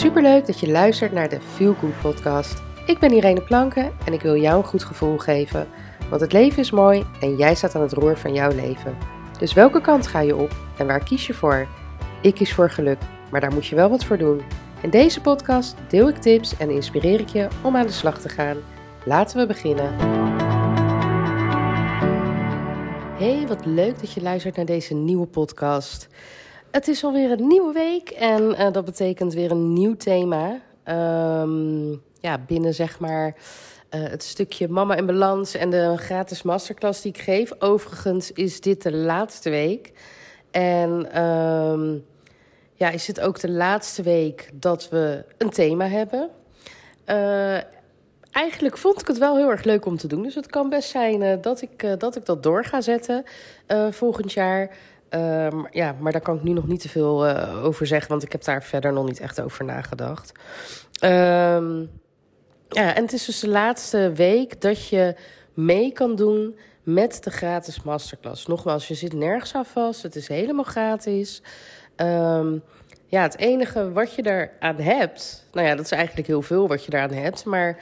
Superleuk dat je luistert naar de Feel Good podcast. Ik ben Irene Planken en ik wil jou een goed gevoel geven. Want het leven is mooi en jij staat aan het roer van jouw leven. Dus welke kant ga je op en waar kies je voor? Ik kies voor geluk, maar daar moet je wel wat voor doen. In deze podcast deel ik tips en inspireer ik je om aan de slag te gaan. Laten we beginnen. Hey, wat leuk dat je luistert naar deze nieuwe podcast. Het is alweer een nieuwe week en uh, dat betekent weer een nieuw thema. Um, ja, binnen zeg maar uh, het stukje Mama in Balans en de gratis masterclass die ik geef. Overigens is dit de laatste week. En um, ja, is dit ook de laatste week dat we een thema hebben. Uh, eigenlijk vond ik het wel heel erg leuk om te doen. Dus het kan best zijn dat, ik, dat ik dat door ga zetten volgend jaar. Um, ja, maar daar kan ik nu nog niet te veel uh, over zeggen, want ik heb daar verder nog niet echt over nagedacht. Um, ja, en het is dus de laatste week dat je mee kan doen met de gratis masterclass. Nogmaals, je zit nergens aan vast, het is helemaal gratis. Um, ja, het enige wat je eraan hebt, nou ja, dat is eigenlijk heel veel wat je eraan hebt, maar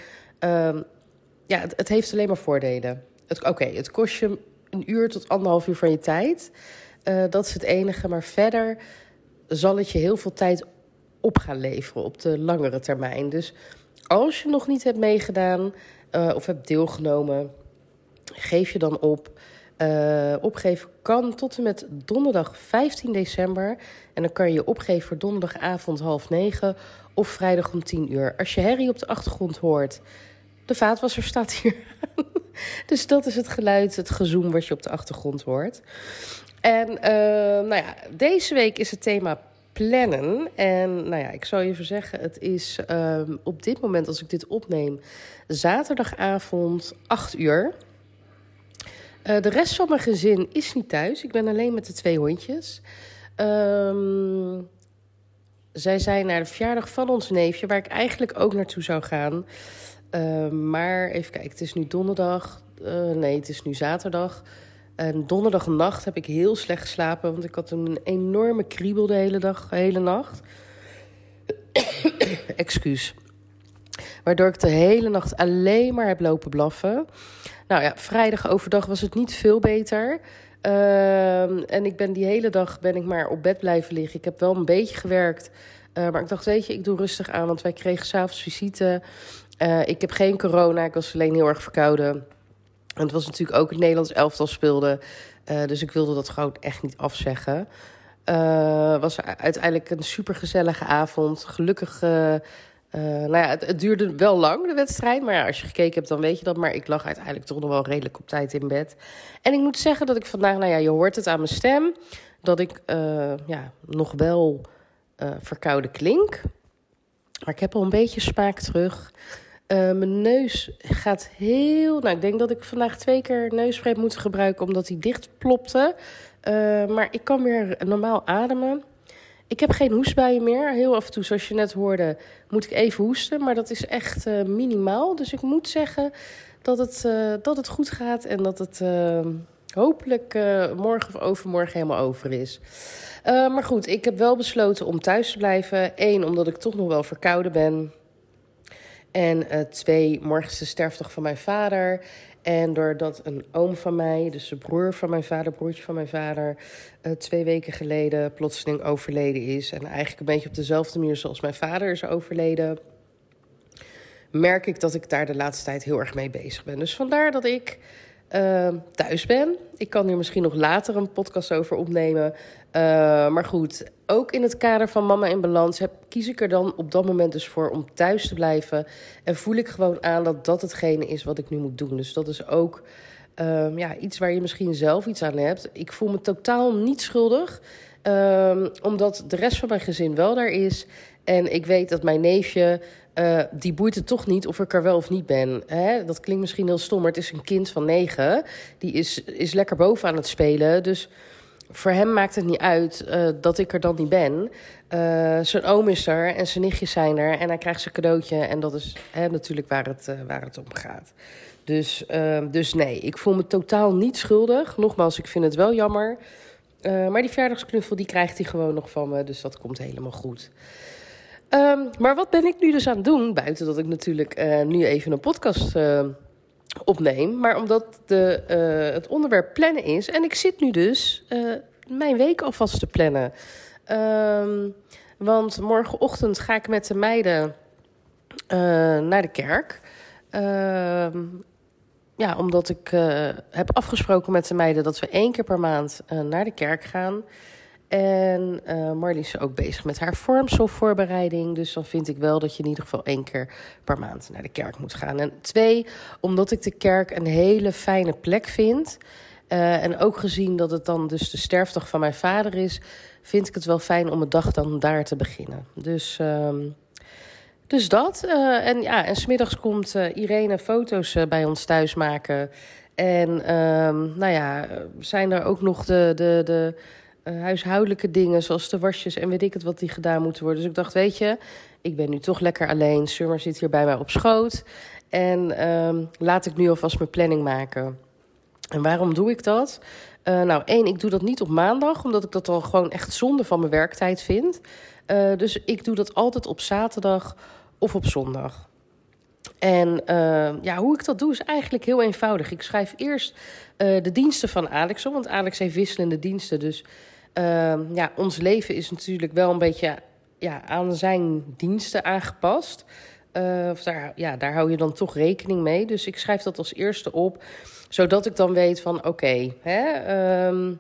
ja, het, heeft alleen maar voordelen. Oké, het kost je een uur tot anderhalf uur van je tijd. Uh, dat is het enige. Maar verder zal het je heel veel tijd op gaan leveren op de langere termijn. Dus als je nog niet hebt meegedaan uh, of hebt deelgenomen, geef je dan op. Uh, opgeven kan tot en met donderdag 15 december. En dan kan je opgeven voor donderdagavond half negen of vrijdag om 10 uur. Als je herrie op de achtergrond hoort, de vaatwasser staat hier. dus dat is het geluid, het gezoem wat je op de achtergrond hoort. En uh, nou ja, deze week is het thema plannen. En nou ja, ik zal je even zeggen, het is uh, op dit moment, als ik dit opneem, zaterdagavond 8 uur. Uh, de rest van mijn gezin is niet thuis. Ik ben alleen met de twee hondjes. Um, zij zijn naar de verjaardag van ons neefje, waar ik eigenlijk ook naartoe zou gaan. Maar even kijken, het is nu donderdag. Uh, nee, het is nu zaterdag. En donderdagnacht heb ik heel slecht geslapen, want ik had een enorme kriebel de hele dag, hele nacht. Excuus. Waardoor ik de hele nacht alleen maar heb lopen blaffen. Nou ja, vrijdag overdag was het niet veel beter. Uh, en ik ben die hele dag ben ik maar op bed blijven liggen. Ik heb wel een beetje gewerkt. Uh, maar ik dacht, weet je, ik doe rustig aan. Want wij kregen s'avonds visite. Uh, ik heb geen corona. Ik was alleen heel erg verkouden. Het was natuurlijk ook het Nederlands elftal speelde. Uh, dus ik wilde dat gewoon echt niet afzeggen. Uh, was uiteindelijk een supergezellige avond. Gelukkig, uh, nou ja, het, het, duurde wel lang, de wedstrijd. Maar ja, als je gekeken hebt, dan weet je dat. Maar ik lag uiteindelijk toch nog wel redelijk op tijd in bed. En ik moet zeggen dat ik vandaag, nou ja, je hoort het aan mijn stem... dat ik ja, nog wel verkouden klink. Maar ik heb al een beetje spaak terug... Uh, mijn neus gaat heel. Nou, ik denk dat ik vandaag twee keer neusspray moet gebruiken omdat hij dicht plopte. Uh, maar ik kan weer normaal ademen. Ik heb geen hoestbuien meer. Heel af en toe, zoals je net hoorde, moet ik even hoesten. Maar dat is echt uh, minimaal. Dus ik moet zeggen dat het, dat het goed gaat en dat het hopelijk morgen of overmorgen helemaal over is. maar goed, ik heb wel besloten om thuis te blijven. Eén, omdat ik toch nog wel verkouden ben. En uh, twee, morgen is de sterfdag van mijn vader. En doordat een oom van mij, dus de broer van mijn vader, broertje van mijn vader, uh, twee weken geleden plotseling overleden is. En eigenlijk een beetje op dezelfde manier zoals mijn vader is overleden. Merk ik dat ik daar de laatste tijd heel erg mee bezig ben. Dus vandaar dat ik uh, thuis ben. Ik kan hier misschien nog later een podcast over opnemen. Uh, maar goed, ook in het kader van Mama in Balans heb, kies ik er dan op dat moment dus voor om thuis te blijven. En voel ik gewoon aan dat dat hetgene is wat ik nu moet doen. Dus dat is ook uh, ja, iets waar je misschien zelf iets aan hebt. Ik voel me totaal niet schuldig. Omdat de rest van mijn gezin wel daar is. En ik weet dat mijn neefje, uh, die boeit het toch niet of ik er wel of niet ben. Hè? Dat klinkt misschien heel stom, maar het is een kind van negen. Die is, is lekker boven aan het spelen. Dus voor hem maakt het niet uit uh, dat ik er dan niet ben. Uh, zijn oom is er en zijn nichtjes zijn er. En hij krijgt zijn cadeautje. En dat is hè, natuurlijk waar het, waar het om gaat. Dus, dus nee, ik voel me totaal niet schuldig. Nogmaals, ik vind het wel jammer. maar die verjaardagsknuffel die krijgt hij gewoon nog van me. Dus dat komt helemaal goed. Ehm, maar wat ben ik nu dus aan het doen? Buiten dat ik natuurlijk uh, nu even een podcast uh, opneem. Maar omdat de, uh, het onderwerp plannen is. En ik zit nu dus mijn week alvast te plannen. Um, want morgenochtend ga ik met de meiden naar de kerk. Ehm, ja, omdat ik heb afgesproken met de meiden dat we één keer per maand naar de kerk gaan. En uh, Marlies is ook bezig met haar vormstofvoorbereiding. Dus dan vind ik wel dat je in ieder geval één keer per maand naar de kerk moet gaan. En twee, omdat ik de kerk een hele fijne plek vind. Uh, en ook gezien dat het dan dus de sterfdag van mijn vader is, vind ik het wel fijn om een dag dan daar te beginnen. Dus, um, dus dat. Uh, en ja, en smiddags komt Irene foto's bij ons thuis maken. En um, nou ja, zijn er ook nog de. de, de huishoudelijke dingen, zoals de wasjes en weet ik het wat die gedaan moeten worden. Dus ik dacht, weet je, ik ben nu toch lekker alleen. Summer zit hier bij mij op schoot. En um, laat ik nu alvast mijn planning maken. En waarom doe ik dat? Uh, nou, één, ik doe dat niet op maandag, omdat ik dat dan gewoon echt zonde van mijn werktijd vind. Uh, dus ik doe dat altijd op zaterdag of op zondag. En ja, hoe ik dat doe is eigenlijk heel eenvoudig. Ik schrijf eerst de diensten van Alex op, want Alex heeft wisselende diensten. Dus uh, ja, ons leven is natuurlijk wel een beetje ja, aan zijn diensten aangepast. Uh, of daar, ja, daar hou je dan toch rekening mee. Dus ik schrijf dat als eerste op, zodat ik dan weet van oké, um,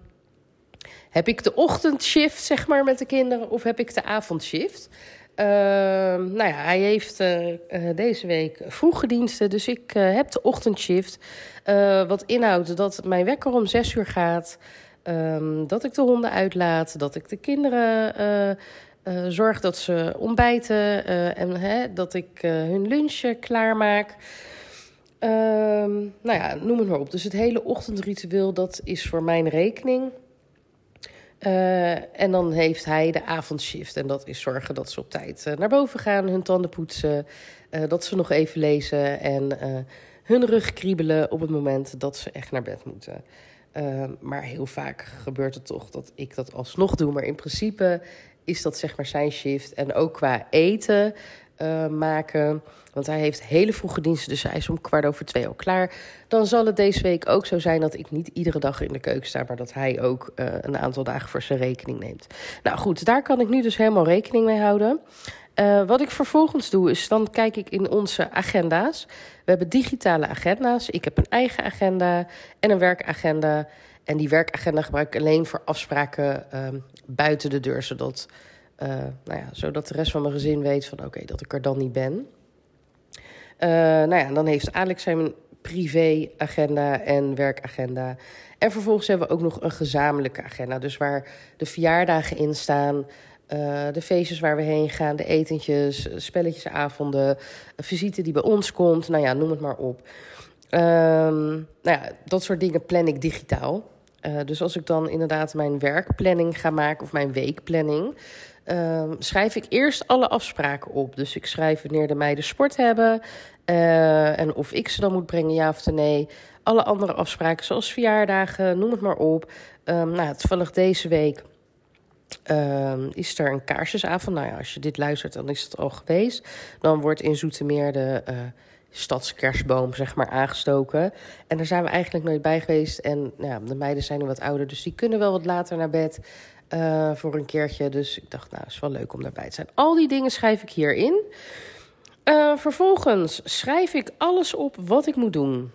heb ik de ochtendshift zeg maar met de kinderen of heb ik de avondshift? Uh, nou ja, hij heeft uh, uh, deze week vroege diensten, dus ik heb de ochtendshift. wat inhoudt dat mijn wekker om zes uur gaat. Um, dat ik de honden uitlaat, dat ik de kinderen uh, uh, zorg dat ze ontbijten uh, en hè, dat ik hun lunch klaarmaak. Um, nou ja, noem het maar op. Dus het hele ochtendritueel, dat is voor mijn rekening. en dan heeft hij de avondshift. En dat is zorgen dat ze op tijd naar boven gaan, hun tanden poetsen, dat ze nog even lezen en hun rug kriebelen op het moment dat ze echt naar bed moeten. Uh, maar heel vaak gebeurt het toch dat ik dat alsnog doe. Maar in principe is dat zeg maar zijn shift. En ook qua eten uh, maken. Want hij heeft hele vroege diensten, dus hij is om kwart over twee al klaar. Dan zal het deze week ook zo zijn dat ik niet iedere dag in de keuken sta, maar dat hij ook uh, een aantal dagen voor zijn rekening neemt. Nou goed, daar kan ik nu dus helemaal rekening mee houden. Uh, wat ik vervolgens doe, is dan kijk ik in onze agenda's. We hebben digitale agenda's. Ik heb een eigen agenda en een werkagenda. En die werkagenda gebruik ik alleen voor afspraken uh, buiten de deur. Zodat, uh, nou ja, zodat de rest van mijn gezin weet van oké, dat ik er dan niet ben. nou ja, dan heeft Alex zijn privé-agenda en werkagenda. En vervolgens hebben we ook nog een gezamenlijke agenda. Dus waar de verjaardagen in staan, uh, de feestjes waar we heen gaan, de etentjes, spelletjesavonden, visite die bij ons komt, nou ja, noem het maar op. Um, nou ja, dat soort dingen plan ik digitaal. Uh, dus als ik dan inderdaad mijn werkplanning ga maken of mijn weekplanning, um, schrijf ik eerst alle afspraken op. Dus ik schrijf wanneer de meiden sport hebben uh, en of ik ze dan moet brengen, ja of nee. Alle andere afspraken, zoals verjaardagen, noem het maar op. Um, nou, toevallig deze week Uh, is er een kaarsjesavond. Nou ja, als je dit luistert, dan is het al geweest. Dan wordt in Zoetermeer de uh, stadskerstboom, zeg maar, aangestoken. En daar zijn we eigenlijk nooit bij geweest. En nou ja, de meiden zijn nu wat ouder, dus die kunnen wel wat later naar bed uh, voor een keertje. Dus ik dacht, nou, is wel leuk om daarbij te zijn. Al die dingen schrijf ik hierin. Uh, vervolgens schrijf ik alles op wat ik moet doen.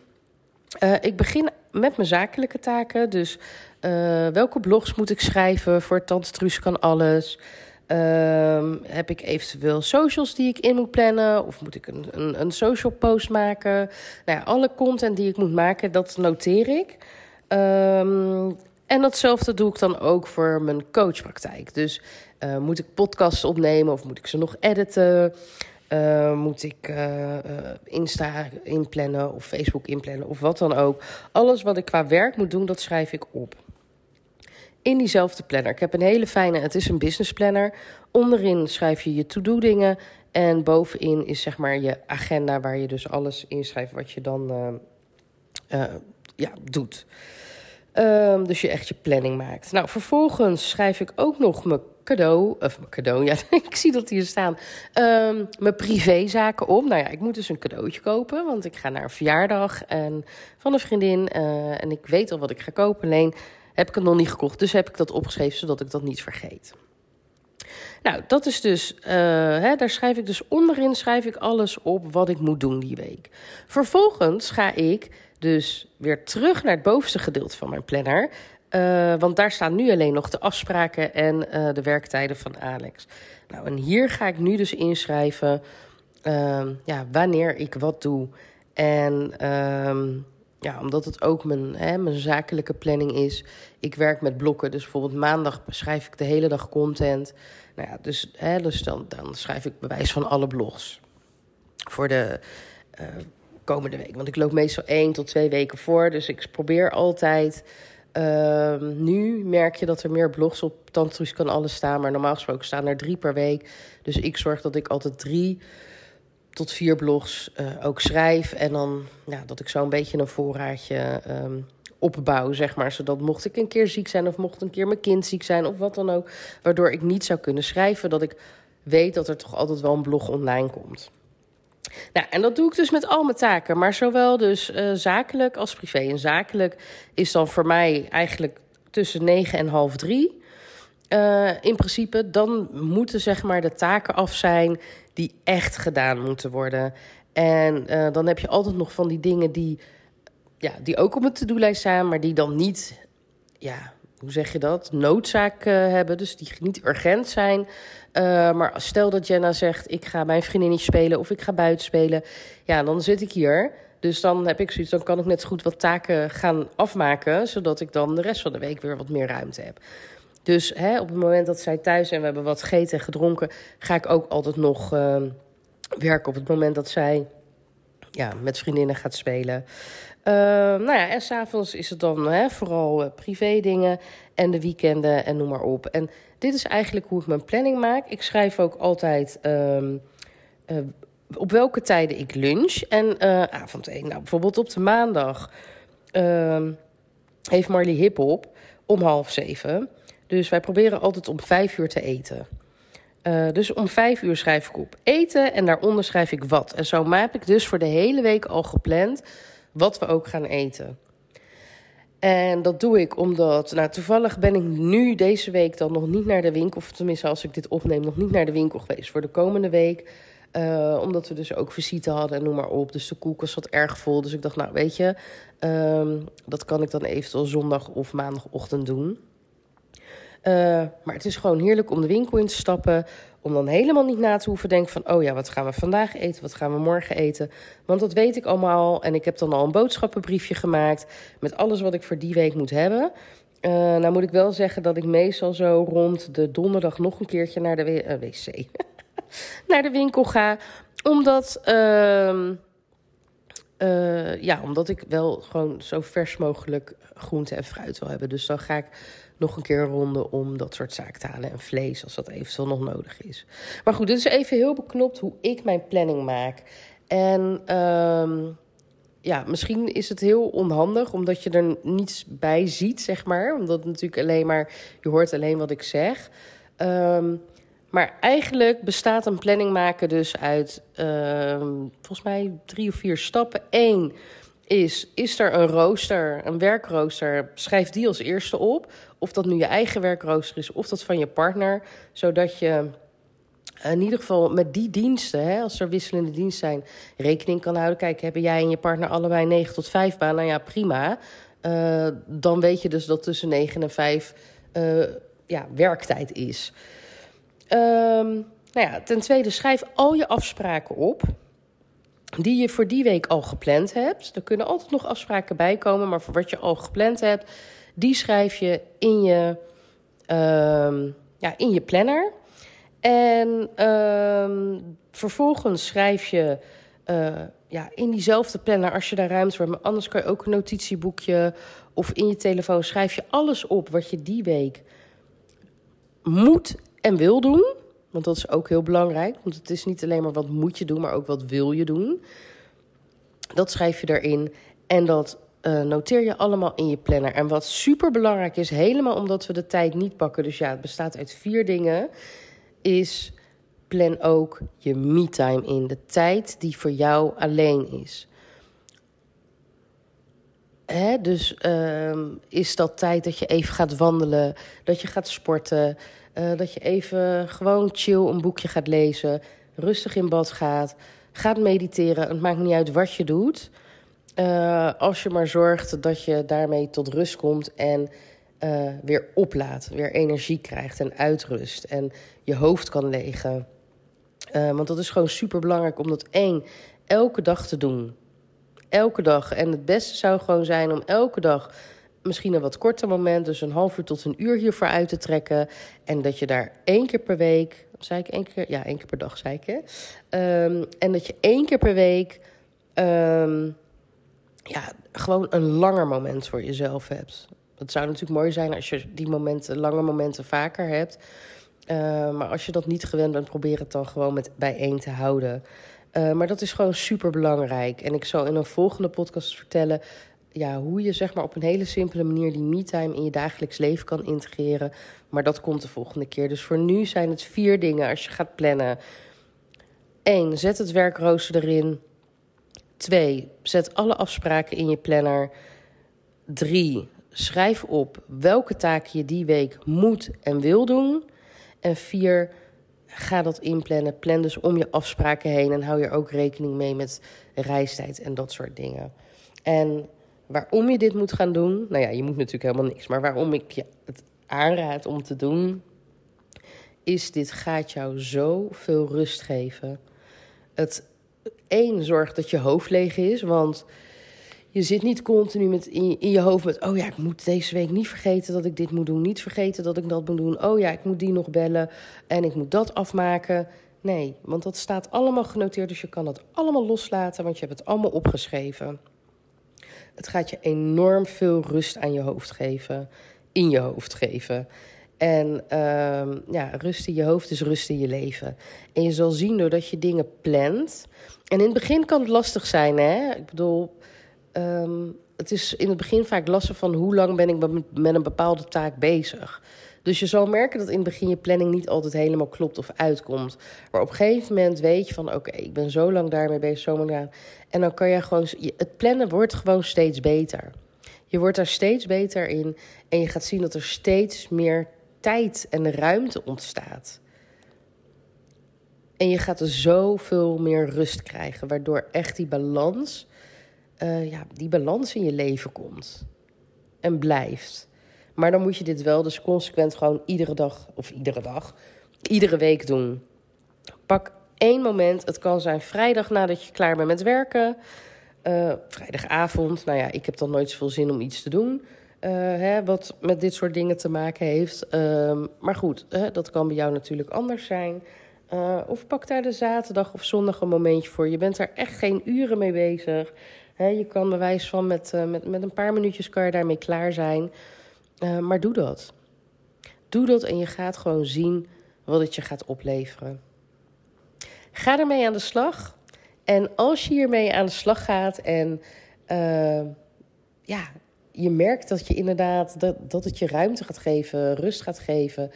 Ik begin met mijn zakelijke taken. Dus uh, welke blogs moet ik schrijven voor Tante Truus kan alles? Uh, heb ik eventueel socials die ik in moet plannen? Of moet ik een, een, een social post maken? Nou ja, alle content die ik moet maken, dat noteer ik. Um, en datzelfde doe ik dan ook voor mijn coachpraktijk. Dus uh, moet ik podcasts opnemen of moet ik ze nog editen? Uh, moet ik uh, Insta inplannen of Facebook inplannen of wat dan ook. Alles wat ik qua werk moet doen, dat schrijf ik op. In diezelfde planner. Ik heb een hele fijne, het is een business planner. Onderin schrijf je je to-do dingen. En bovenin is zeg maar je agenda waar je dus alles inschrijft wat je dan ja, doet. Um, dus je echt je planning maakt. Nou, vervolgens schrijf ik ook nog mijn cadeau, of cadeau, ja, ik zie dat hier staan, um, mijn privézaken op. Nou ja, ik moet dus een cadeautje kopen, want ik ga naar een verjaardag en, van een vriendin uh, en ik weet al wat ik ga kopen, alleen heb ik het nog niet gekocht, dus heb ik dat opgeschreven zodat ik dat niet vergeet. Nou, dat is dus, uh, hè, daar schrijf ik dus onderin schrijf ik alles op wat ik moet doen die week. Vervolgens ga ik dus weer terug naar het bovenste gedeelte van mijn planner. Uh, want daar staan nu alleen nog de afspraken en uh, de werktijden van Alex. Nou, en hier ga ik nu dus inschrijven uh, ja, wanneer ik wat doe. En ehm, ja, omdat het ook mijn, hè, mijn zakelijke planning is. Ik werk met blokken, dus bijvoorbeeld maandag schrijf ik de hele dag content. Nou ja, dus, hè, dus dan, dan schrijf ik bewijs van alle blogs voor de uh, komende week. Want ik loop meestal één tot twee weken voor, dus ik probeer altijd... Uh, nu merk je dat er meer blogs op Tantrus kan alles staan, maar normaal gesproken staan er drie per week. Dus ik zorg dat ik altijd drie tot vier blogs uh, ook schrijf. En dan dat ik zo een beetje een voorraadje um, opbouw, zeg maar. Zodat mocht ik een keer ziek zijn of mocht een keer mijn kind ziek zijn of wat dan ook. Waardoor ik niet zou kunnen schrijven, dat ik weet dat er toch altijd wel een blog online komt. Nou, en dat doe ik dus met al mijn taken, maar zowel dus uh, zakelijk als privé. En zakelijk is dan voor mij eigenlijk tussen negen en half drie. Uh, in principe, dan moeten zeg maar de taken af zijn die echt gedaan moeten worden. En uh, dan heb je altijd nog van die dingen die, ja, die ook op mijn to-do-lijst staan, maar die dan niet, ja, hoe zeg je dat, noodzaak uh, hebben. Dus die niet urgent zijn. Uh, maar stel dat Jenna zegt, ik ga mijn vriendinnetje spelen of ik ga buiten spelen. Ja, dan zit ik hier. Dus dan heb ik zoiets, dan kan ik net zo goed wat taken gaan afmaken, zodat ik dan de rest van de week weer wat meer ruimte heb. Dus hè, op het moment dat zij thuis zijn, we hebben wat gegeten en gedronken, ga ik ook altijd nog uh, werken. Op het moment dat zij ja, met vriendinnen gaat spelen. Uh, nou ja, en s'avonds is het dan hè, vooral uh, privé dingen en de weekenden en noem maar op. En dit is eigenlijk hoe ik mijn planning maak. Ik schrijf ook altijd um, uh, op welke tijden ik lunch en avondeten. Nou, bijvoorbeeld op de maandag uh, heeft Marley hip-hop om half zeven. Dus wij proberen altijd om vijf uur te eten. Dus om vijf uur schrijf ik op eten en daaronder schrijf ik wat. En zo heb ik dus voor de hele week al gepland wat we ook gaan eten. En dat doe ik omdat, nou toevallig ben ik nu deze week dan nog niet naar de winkel, of tenminste als ik dit opneem, nog niet naar de winkel geweest voor de komende week. Uh, omdat we dus ook visite hadden en noem maar op. Dus de koelkast zat erg vol. Dus ik dacht, nou weet je, um, dat kan ik dan eventueel zondag of maandagochtend doen. Uh, maar het is gewoon heerlijk om de winkel in te stappen. Om dan helemaal niet na te hoeven denken van... oh ja, wat gaan we vandaag eten, wat gaan we morgen eten. Want dat weet ik allemaal. En ik heb dan al een boodschappenbriefje gemaakt... met alles wat ik voor die week moet hebben. Uh, nou moet ik wel zeggen dat ik meestal zo rond de donderdag... nog een keertje naar de uh, wc... naar de winkel ga. Omdat... Uh, uh, ja, omdat ik wel gewoon zo vers mogelijk groente en fruit wil hebben. Dus dan ga ik nog een keer een ronde om dat soort zaken. En vlees, als dat eventueel nog nodig is. Maar goed, dit is even heel beknopt hoe ik mijn planning maak. En um, ja, misschien is het heel onhandig, omdat je er niets bij ziet, zeg maar. Omdat natuurlijk alleen maar, je hoort alleen wat ik zeg. Um, maar eigenlijk bestaat een planning maken dus uit, uh, volgens mij, drie of vier stappen. Eén is, is er een rooster, een werkrooster, schrijf die als eerste op. Of dat nu je eigen werkrooster is of dat van je partner. Zodat je in ieder geval met die diensten, hè, als er wisselende diensten zijn, rekening kan houden. Kijk, hebben jij en je partner allebei 9 tot 5 baan? Nou ja, prima. Uh, dan weet je dus dat tussen 9 en 5 uh, ja, werktijd is. Um, nou ja, ten tweede, schrijf al je afspraken op die je voor die week al gepland hebt. Er kunnen altijd nog afspraken bij komen, maar voor wat je al gepland hebt, die schrijf je in je, um, ja, in je planner. En um, vervolgens schrijf je uh, ja, in diezelfde planner, als je daar ruimte voor hebt. Anders kan je ook een notitieboekje of in je telefoon schrijf je alles op wat je die week moet en wil doen. Want dat is ook heel belangrijk. Want het is niet alleen maar wat moet je doen, maar ook wat wil je doen. Dat schrijf je erin. En dat uh, noteer je allemaal in je planner. En wat super belangrijk is, helemaal omdat we de tijd niet pakken. Dus ja, het bestaat uit vier dingen. Is plan ook je me-time in. De tijd die voor jou alleen is. Hè, dus uh, is dat tijd dat je even gaat wandelen, dat je gaat sporten, uh, dat je even gewoon chill een boekje gaat lezen, rustig in bad gaat, gaat mediteren. Het maakt niet uit wat je doet. Uh, als je maar zorgt dat je daarmee tot rust komt en uh, weer oplaat, weer energie krijgt en uitrust en je hoofd kan legen. Want dat is gewoon super belangrijk om dat één elke dag te doen. Elke dag. En het beste zou gewoon zijn om elke dag misschien een wat korter moment, dus een half uur tot een uur hiervoor uit te trekken. En dat je daar één keer per week, zei ik één keer? Ja, één keer per dag, zei ik. Um, en dat je één keer per week um, ja, gewoon een langer moment voor jezelf hebt. Het zou natuurlijk mooi zijn als je die momenten, lange momenten vaker hebt. Uh, maar als je dat niet gewend bent, probeer het dan gewoon met bijeen te houden. Uh, maar dat is gewoon super belangrijk. En ik zal in een volgende podcast vertellen ja, hoe je zeg maar, op een hele simpele manier die me-time in je dagelijks leven kan integreren. Maar dat komt de volgende keer. Dus voor nu zijn het vier dingen als je gaat plannen. 1. Zet het werkrooster erin. 2. Zet alle afspraken in je planner. 3. Schrijf op welke taken je die week moet en wil doen. En 4. Ga dat inplannen. Plan dus om je afspraken heen. En hou je ook rekening mee met reistijd en dat soort dingen. En waarom je dit moet gaan doen. Nou ja, je moet natuurlijk helemaal niks. Maar waarom ik je het aanraad om te doen. Is dit gaat jou zoveel rust geven. Het één zorgt dat je hoofd leeg is. Want je zit niet continu met in, je hoofd met... oh ja, ik moet deze week niet vergeten dat ik dit moet doen. Niet vergeten dat ik dat moet doen. Oh ja, ik moet die nog bellen. En ik moet dat afmaken. Nee, want dat staat allemaal genoteerd. Dus je kan dat allemaal loslaten, want je hebt het allemaal opgeschreven. Het gaat je enorm veel rust aan je hoofd geven. In je hoofd geven. En uh, ja, rust in je hoofd is rust in je leven. En je zal zien doordat je dingen plant. En in het begin kan het lastig zijn, hè? Ik bedoel, um, het is in het begin vaak lastig van hoe lang ben ik met een bepaalde taak bezig. Dus je zal merken dat in het begin je planning niet altijd helemaal klopt of uitkomt. Maar op een gegeven moment weet je van oké, ik ben zo lang daarmee bezig, zo lang En dan kan je gewoon, het plannen wordt gewoon steeds beter. Je wordt daar steeds beter in en je gaat zien dat er steeds meer tijd en ruimte ontstaat. En je gaat er zoveel meer rust krijgen, waardoor echt die balans, uh, ja, die balans in je leven komt en blijft. Maar dan moet je dit wel dus consequent gewoon iedere dag, of iedere dag, iedere week doen. Pak één moment. Het kan zijn vrijdag nadat je klaar bent met werken. Uh, vrijdagavond. Nou ja, ik heb dan nooit zoveel zin om iets te doen. Uh, hè, wat met dit soort dingen te maken heeft. Uh, maar goed, dat kan bij jou natuurlijk anders zijn. Of pak daar de zaterdag of zondag een momentje voor. Je bent daar echt geen uren mee bezig. Je kan bewijs van met, met, met een paar minuutjes kan je daarmee klaar zijn. Uh, maar doe dat. Doe dat en je gaat gewoon zien wat het je gaat opleveren. Ga ermee aan de slag. En als je hiermee aan de slag gaat en uh, ja, je merkt dat je inderdaad dat, dat het je ruimte gaat geven, rust gaat geven,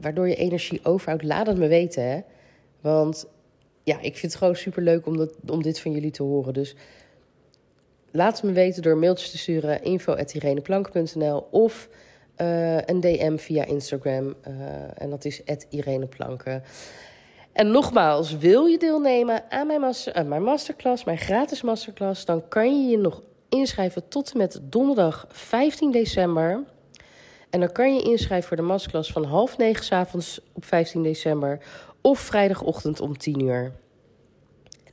waardoor je energie overhoudt, laat het me weten. Hè? Want ja, ik vind het gewoon super leuk om, dat, om dit van jullie te horen. Dus laat het me weten door mailtjes te sturen info.ireneplank.nl of uh, een DM via Instagram. Uh, en dat is ireneplanken. En nogmaals, wil je deelnemen aan mijn, master, mijn masterclass, mijn gratis masterclass, dan kan je je nog inschrijven tot en met donderdag 15 december. En dan kan je inschrijven voor de masterclass van half negen avonds op 15 december of vrijdagochtend om 10 uur.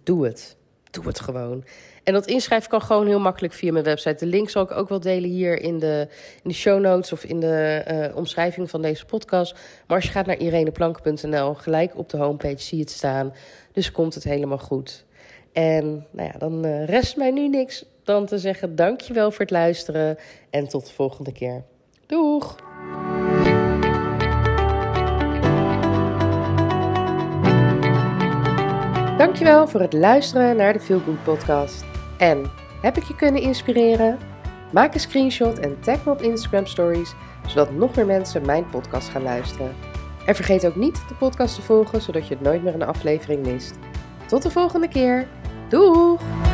Doe het. Doe het gewoon. En dat inschrijven kan gewoon heel makkelijk via mijn website. De link zal ik ook wel delen hier in de, in de show notes of in de uh, omschrijving van deze podcast. Maar als je gaat naar ireneplank.nl, gelijk op de homepage zie je het staan. Dus komt het helemaal goed. En nou ja, dan uh, rest mij nu niks dan te zeggen dankjewel voor het luisteren en tot de volgende keer. Doeg! Dankjewel voor het luisteren naar de Feel Good podcast. En Heb ik je kunnen inspireren? Maak een screenshot en tag me op Instagram Stories, zodat nog meer mensen mijn podcast gaan luisteren. En vergeet ook niet de podcast te volgen, zodat je nooit meer een aflevering mist. Tot de volgende keer. Doeg!